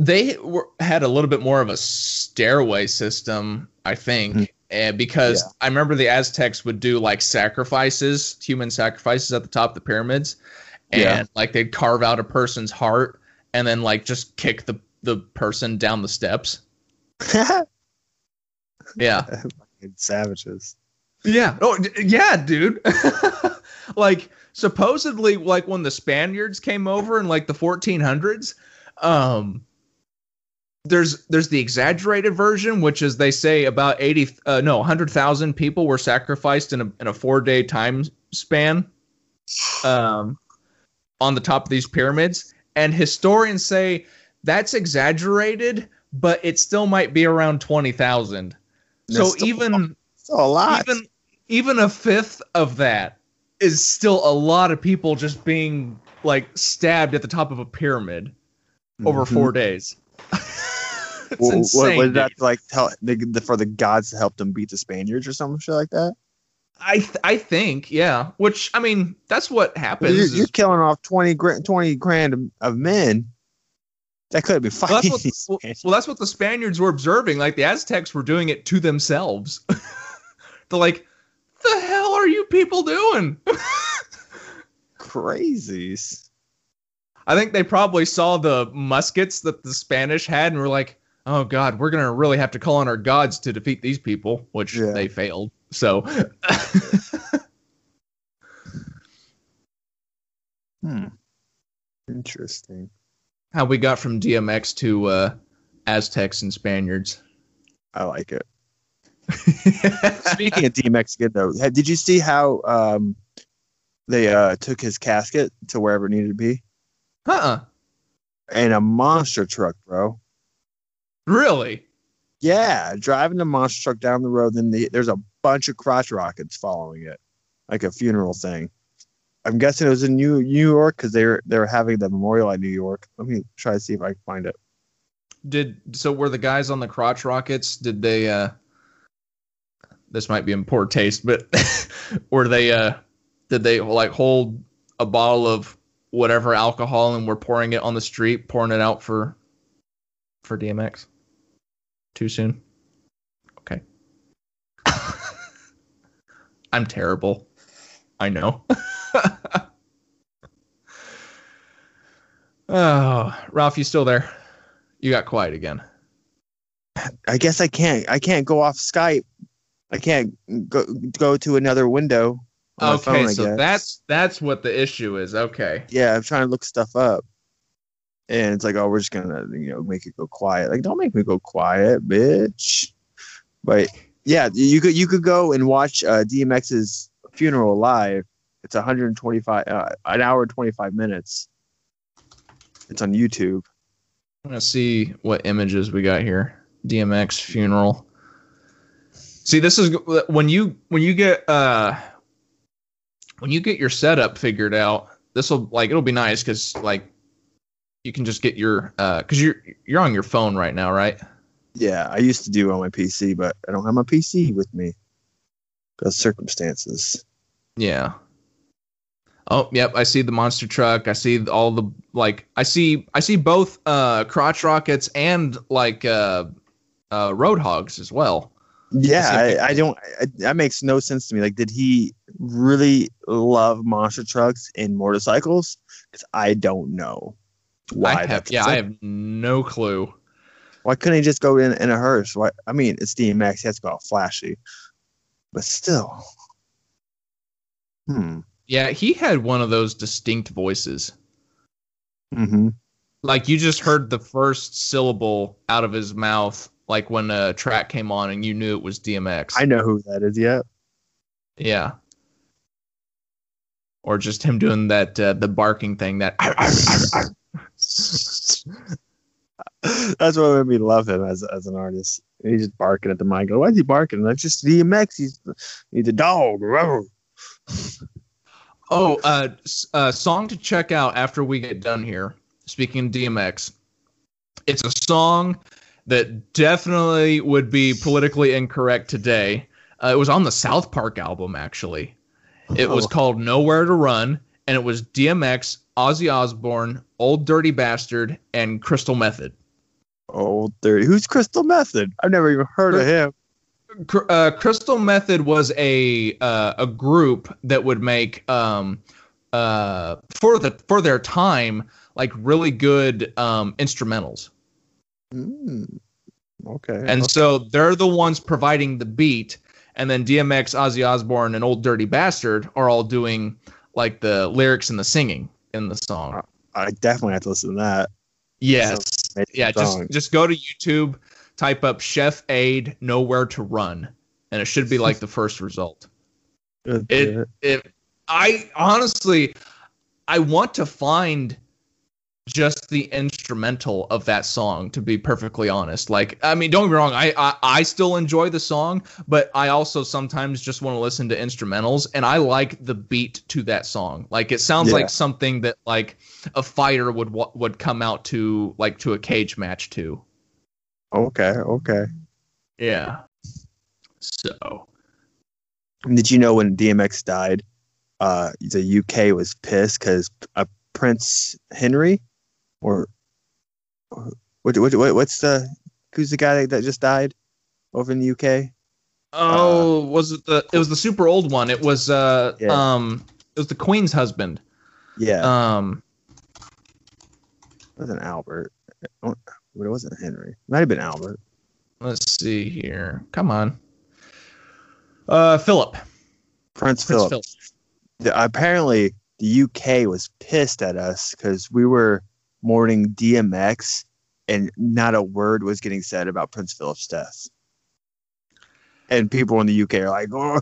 they were, had a little bit more of a stairway system, I think, Mhm. and because Yeah. I remember the Aztecs would do like sacrifices, human sacrifices at the top of the pyramids, and Yeah. like they'd carve out a person's heart and then like just kick the the person down the steps. Yeah. Savages. Yeah. Oh, yeah, dude. like supposedly, like when the Spaniards came over in like the 1400s, um, there's there's the exaggerated version, which is they say about 80, uh, no, 100,000 people were sacrificed in a in a four day time span, um, on the top of these pyramids, and historians say that's exaggerated, but it still might be around twenty thousand. So even a lot. even even a fifth of that is still a lot of people just being like stabbed at the top of a pyramid over Mhm. four days. What, insane. what, was that like? Tell the, the, for the gods to help them beat the Spaniards or something shit like that. I th- I think yeah. Which I mean, that's what happens. You're, you're killing off 20 grand, 20 grand of, of men. That could be well, that's what well, well, that's what the Spaniards were observing. Like the Aztecs were doing it to themselves. They're like, the hell are you people doing? Crazies. I think they probably saw the muskets that the Spanish had and were like, "Oh God, we're gonna really have to call on our gods to defeat these people," which Yeah. they failed. So, Hmm. Interesting. how we got from DMX to uh, Aztecs and Spaniards. I like it. Speaking of DMX again, though, did you see how um, they uh, took his casket to wherever it needed to be? uh-uh. And a monster truck, bro. Really? Yeah, driving the monster truck down the road, then the, there's a bunch of crotch rockets following it, like a funeral thing. I'm guessing it was in New New York because they were they were having the memorial at New York. Let me try to see if I can find it. Did so? Were the guys on the crotch rockets? Did they? uh This might be in poor taste, but were they? uh Did they like hold a bottle of whatever alcohol and were pouring it on the street, pouring it out for for DMX? Too soon. Okay. I'm terrible. I know. oh, Ralph, you still there? You got quiet again. I guess I can't I can't go off Skype. I can't go go to another window. Okay, phone, so that's that's what the issue is. Okay. yeah. I'm trying to look stuff up, and it's like, oh, we're just gonna you know make it go quiet. Like, don't make me go quiet, bitch. But yeah, you could you could go and watch uh, DMX's funeral live. It's 125 uh, an hour and 25 minutes. It's on YouTube. I'm gonna see what images we got here. DMX funeral. See, this is when you when you get uh when you get your setup figured out. This will like it'll be nice because like you can just get your uh because you're you're on your phone right now, right? Yeah, I used to do on my PC, but I don't have my PC with me because circumstances. Yeah. Oh, yep. I see the monster truck. I see all the like. I see. I see both uh, crotch rockets and like uh, uh, road hogs as well. Yeah, I. I, don't. I, that makes no sense to me. Like, did he really love monster trucks and motorcycles? Because I don't know why. I have. Yeah, I have no clue. Why couldn't he just go in in a hearse? Why? I mean, it's DMX. He has to go all flashy, but still. Hmm. Yeah, he had one of those distinct voices. Mm-hmm. Like you just heard the first syllable out of his mouth, like when a track came on, and you knew it was DMX. I know who that is. Yeah. Yeah. Or just him doing that uh, the barking thing that That's what made me love him as as an artist. He's just barking at the mic. Why is he barking? That's just DMX. He's he's a dog. Oh, uh, s- uh, song to check out after we get done here. Speaking of DMX, it's a song that definitely would be politically incorrect today. Uh, it was on the South Park album, actually. It was Oh. called Nowhere to Run, and it was DMX, Ozzy Osbourne, Old Dirty Bastard, and Crystal Method. Old dirty. Who's Crystal Method? I've never even heard of him. Cr- uh, Crystal Method was a uh, a group that would make um, uh, for the for their time like really good um, instrumentals, Mm, okay. and so they're the ones providing the beat, and then DMX, Ozzy Osbourne, and Old Dirty Bastard are all doing like the lyrics and the singing in the song. I definitely have to listen to that. Yes, yeah. Just song. just go to YouTube, type up Chef Aid Nowhere to Run, and it should be like the first result. It it i honestly i want to find just the instrumental of that song to be perfectly honest like i mean don't get me wrong i i, I still enjoy the song but i also sometimes just want to listen to instrumentals and i like the beat to that song like it sounds Yeah. like something that like a fighter would would come out to like to a cage match to okay. Okay. yeah so Did you know when DMX died, uh, the UK was pissed because uh, Prince Henry, or, or what, what, what, what's the who's the guy that just died over in the UK? Oh, was it the? It was the super old one. It was uh Yeah. um it was the Queen's husband. Yeah, Um, it wasn't Albert. Oh, But it wasn't Henry. It might have been Albert. let's see here. Come on. Uh, Philip. Prince, Prince Philip. Philip. The- apparently, the UK was pissed at us because we were mourning DMX, and not a word was getting said about Prince Philip's death. And people in the UK are like, "Oh,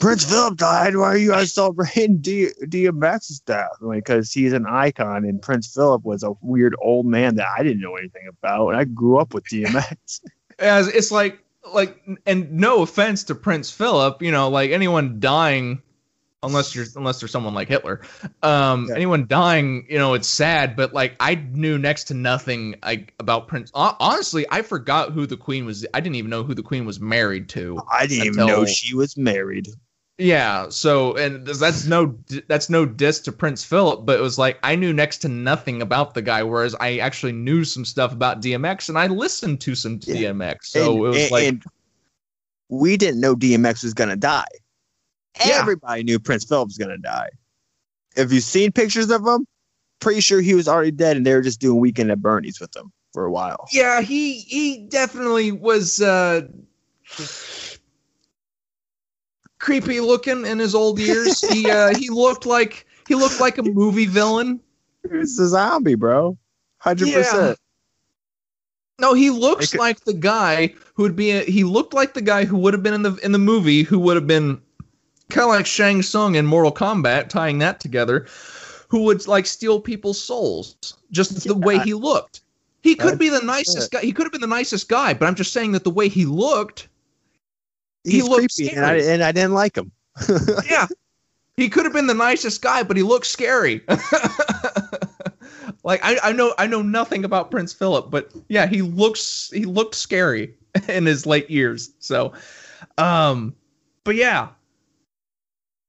Prince Philip died. Why are you guys celebrating D- DMX's death?" Because he's an icon, and Prince Philip was a weird old man that I didn't know anything about, and I grew up with DMX. As it's like like and no offense to Prince Philip, you know, like anyone dying unless you're unless there's someone like Hitler. Um Yeah. anyone dying, you know, it's sad, but like I knew next to nothing like about Prince. Honestly, I forgot who the queen was. I didn't even know who the queen was married to. I didn't even know she was married. Yeah, so and that's no that's no diss to Prince Philip, but it was like I knew next to nothing about the guy, whereas I actually knew some stuff about DMX and I listened to some Yeah. DMX. So and, it was and- like and we didn't know DMX was gonna die. Yeah. Everybody knew Prince Philip was gonna die. Have you seen pictures of him? Pretty sure he was already dead, and they were just doing weekend at Bernie's with him for a while. yeah, he he definitely was uh creepy looking in his old years. he uh he looked like he looked like a movie villain. It's a zombie, bro. Hundred Yeah. percent. No, he looks Like- like the guy who would be. A, he looked like the guy who would have been in the in the movie, who would have been kind of like Shang Tsung in Mortal Kombat, tying that together, who would like steal people's souls just the way he looked. He could be the nicest guy. He could have been the nicest guy, but I'm just saying that the way he looked, He He's looked creepy, and I, scary. and I didn't like him. yeah, he could have been the nicest guy, but he looked scary. like I, I know I know nothing about Prince Philip, but yeah, he looks he looked scary in his late years. So, um, but yeah.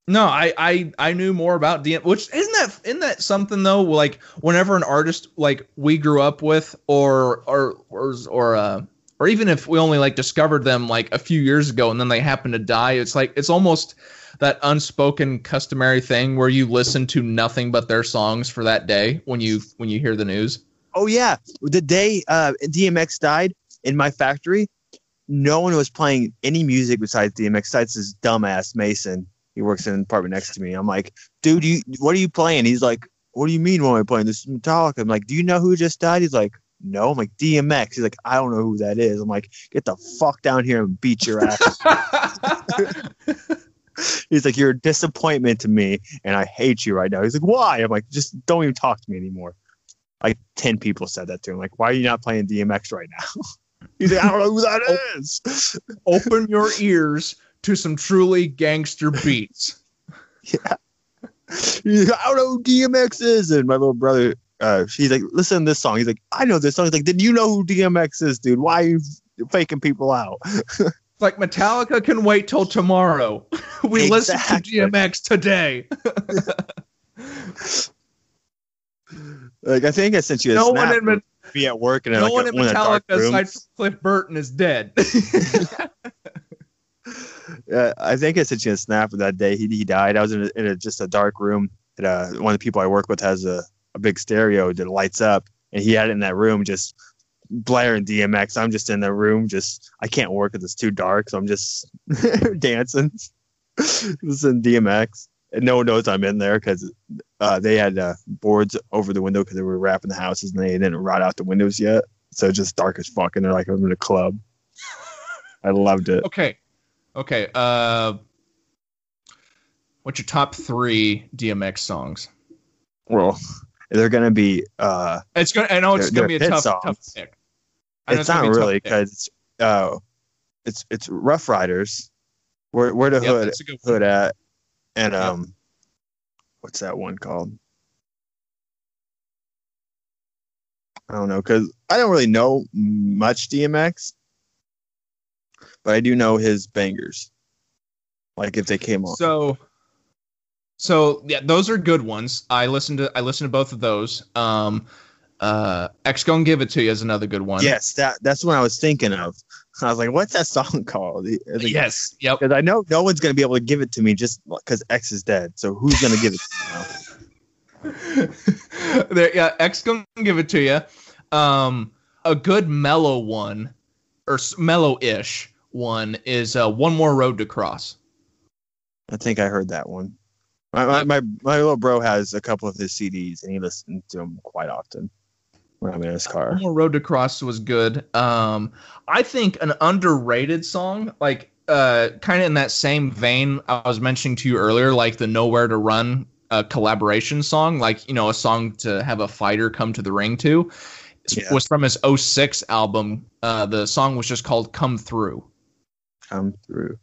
No, I, I I knew more about DM, which isn't that isn't that something though? Like whenever an artist like we grew up with, or or or or uh, or even if we only like discovered them like a few years ago and then they happen to die, it's like it's almost that unspoken customary thing where you listen to nothing but their songs for that day when you when you hear the news. Oh yeah, the day uh, DMX died in my factory, no one was playing any music besides DMX. Besides this dumbass Mason, he works in an apartment next to me. I'm like, dude, you what are you playing? He's like, what do you mean? What am I playing? This is Metallica. I'm like, do you know who just died? He's like, no. I'm like, DMX. He's like, I don't know who that is. I'm like, get the fuck down here and beat your ass. He's like, you're a disappointment to me, and I hate you right now. He's like, why? I'm like, just don't even talk to me anymore. Like ten people said that to him. Like, why are you not playing DMX right now? He's like, I don't know who that is. Open your ears to some truly gangster beats. yeah. He's like, I don't know who DMX is. And my little brother, uh, she's like, listen to this song. He's like, I know this song. He's like, did you know who DMX is, dude? Why are you faking people out? Like Metallica can wait till tomorrow. we listen to DMX today. Like, I think I sent you a no snap. one in me at work and no like one a, in one of the dark Metallica aside from Cliff Burton is dead. Uh, I think I sent you a snap of that day. He, he died. I was in, a, in a, just a dark room. And, uh, one of the people I work with has a, a big stereo that lights up, and he had it in that room just blaring DMX. I'm just in the room, just I can't work because it's too dark, so I'm just dancing, listening to DMX, and no one knows I'm in there because uh, they had uh, boards over the window because they were wrapping the houses and they didn't rot out the windows yet, so just dark as fuck, and they're like I'm in a club. I loved it. okay. Okay. Uh what's your top three DMX songs? Well, they're gonna be. uh It's gonna I know it's gonna be a they're hit tough, tough pick. It's not really because it's uh, it's it's Ruff Ryders. Where where the Yep, hood hood at, and Yep. um, what's that one called? I don't know because I don't really know much DMX, but I do know his bangers. Like if they came on, So, so yeah, those are good ones. I listened to I listened to both of those. Um, uh, X gonna give it to you is another good one. yes, that that's what I was thinking of. I was like, what's that song called? Like, Yes. Yep. Because I know no one's gonna be able to give it to me just because X is dead. So who's gonna give it to me now? there, yeah, X gonna give it to you. Um, a good mellow one, or s- mellow-ish one is uh, "One More Road to Cross." I think I heard that one. My, my, my, my little bro has a couple of his CDs and he listens to them quite often when I'm in his car. One More Road to Cross was good. Um, I think an underrated song, like uh, kind of in that same vein I was mentioning to you earlier, like the Nowhere to Run uh, collaboration song, like you know, a song to have a fighter come to the ring to, Yeah. was from his 06 album. Uh, the song was just called "Come Through." Come through.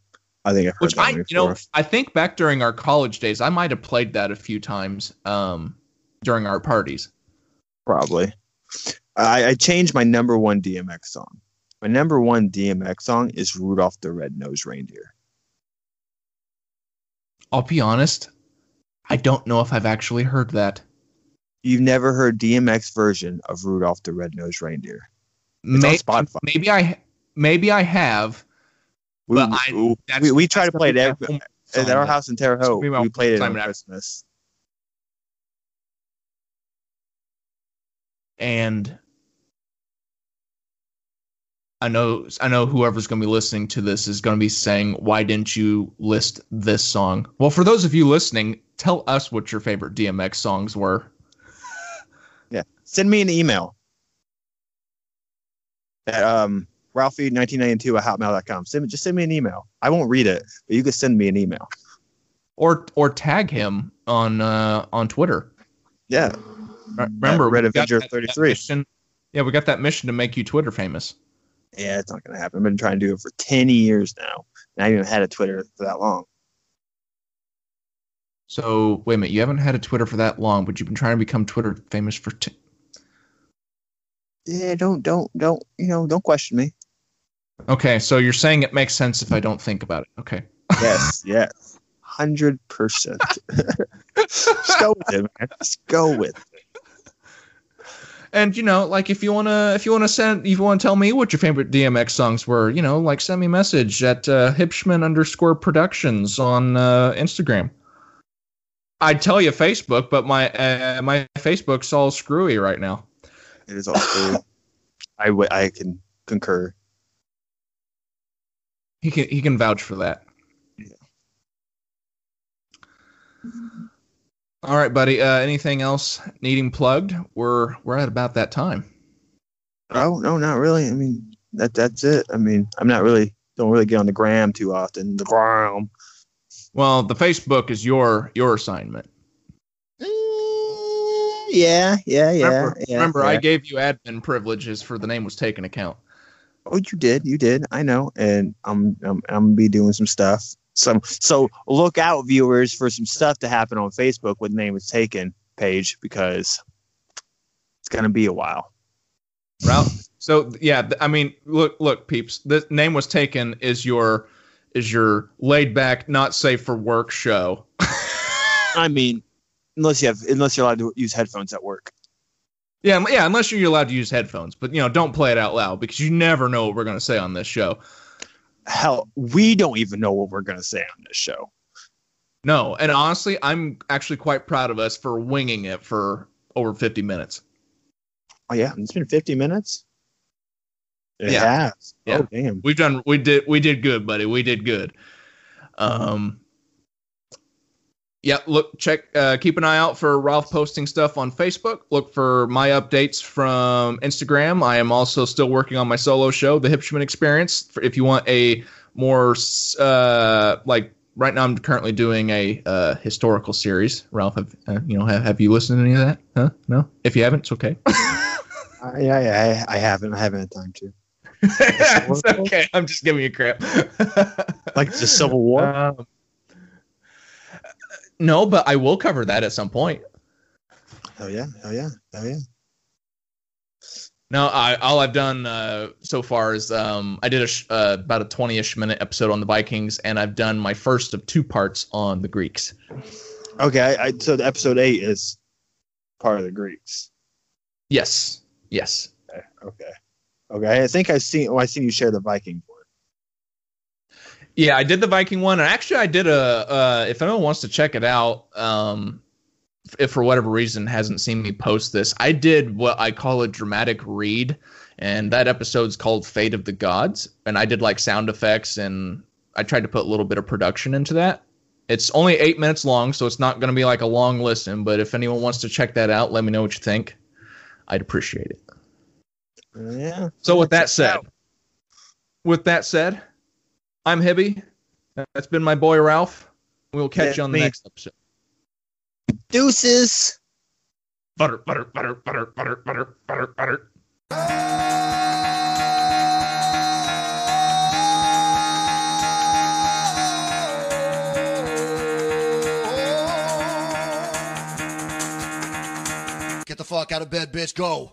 I think I've Which I, one you know. I think back during our college days, I might have played that a few times um, during our parties. probably. I, I changed my number one DMX song. My number one DMX song is Rudolph the Red-Nosed Reindeer. I'll be honest, I don't know if I've actually heard that. You've never heard DMX version of Rudolph the Red-Nosed Reindeer. It's May- on Spotify. Maybe I, maybe I have. We, But I- we, we, we try to play it every, at our house in Terre Haute. my We played it on Christmas. and I know I know whoever's going to be listening to this is going to be saying, "Why didn't you list this song?" Well, for those of you listening, tell us what your favorite DMX songs were. Yeah. Send me an email at um, Ralphie1992 at hotmail.com. Send, me- just send me an email. I won't read it, but you can send me an email. or or tag him on uh, on Twitter. Yeah. Remember, Red Avenger that- that 33. mission- yeah, we got that mission to make you Twitter famous. Yeah, it's not going to happen. I've been trying to do it for 10 years now. And I haven't even had a Twitter for that long. So wait a minute, you haven't had a Twitter for that long, but you've been trying to become Twitter famous for. T- Yeah, don't, don't, don't, you know, don't question me. Okay, so you're saying it makes sense if I don't think about it. Okay. Yes, yes. 100%. Just go with it, man. Just go with it. And you know, like if you wanna, if you wanna send, if you wanna tell me what your favorite DMX songs were, you know, like send me a message at uh, Hipschman underscore Productions on uh, Instagram. I'd tell you Facebook, but my uh, my Facebook's all screwy right now. It is all true. I, w- I can concur. He can he can vouch for that. Yeah. All right, buddy. Uh, anything else needing plugged? We're we're at about that time. Oh no, not really. I mean, that that's it. I mean, I'm not really don't really get on the gram too often. The gram. Well, the Facebook is your your assignment. Eh, Yeah, yeah, yeah. remember, yeah, remember I gave you admin privileges for the name was taken account. Oh, you did, you did. I know, and I'm I'm I'm gonna be doing some stuff. some so look out viewers for some stuff to happen on Facebook the name was taken page because it's gonna be a while. Ralph. So yeah, I mean, look, look, peeps. The name was taken is your is your laid back, not safe for work show. I mean, unless you have unless you're allowed to use headphones at work. Yeah, yeah, unless you're allowed to use headphones, but you know, don't play it out loud because you never know what we're gonna say on this show. Hell, we don't even know what we're gonna say on this show. No, and honestly, I'm actually quite proud of us for winging it for over 50 minutes. Oh yeah, it's been 50 minutes. It Yeah. has. Yeah. Oh damn. We've done, we did, we did good, buddy. We did good. Um, yeah, look, check, uh, keep an eye out for Ralph posting stuff on Facebook. Look for my updates from Instagram. I am also still working on my solo show, The Hipshman Experience. For if you want a more, uh, like right now, I'm currently doing a uh, historical series. Ralph, have, uh, you know, have, have you listened to any of that? Huh? No. If you haven't, it's okay. I, yeah, I, I haven't. I haven't had time to. it's okay. I'm just giving you crap. Like the Civil War. Um, no, but I will cover that at some point. oh yeah. Oh yeah. Oh yeah. No, I all I've done uh, so far is um, I did a sh- uh, about a twenty-ish minute episode on the Vikings, and I've done my first of two parts on the Greeks. Okay. I, I, so the episode eight is part of the Greeks. Yes, yes. Okay. Okay. Okay. I think I've seen. Oh, I seen you share the Viking. Yeah, I did the Viking one, and actually, I did a. Uh, if anyone wants to check it out, um, if for whatever reason hasn't seen me post this, I did what I call a dramatic read, and that episode's called "Fate of the Gods," and I did like sound effects, and I tried to put a little bit of production into that. It's only eight minutes long, so it's not going to be like a long listen. But if anyone wants to check that out, let me know what you think. I'd appreciate it. Yeah. So with that said, with that said, I'm Hibby. That's been my boy Ralph. We'll catch Yeah, you on the me. next episode. Deuces. Butter, butter, butter, butter, butter, butter, butter, butter. Get the fuck out of bed, bitch. Go.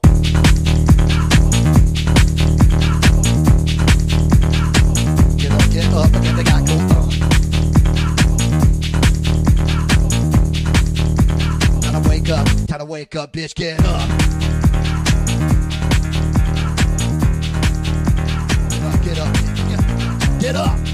Time to wake up, time to wake up, bitch. Get up. Get up, get up.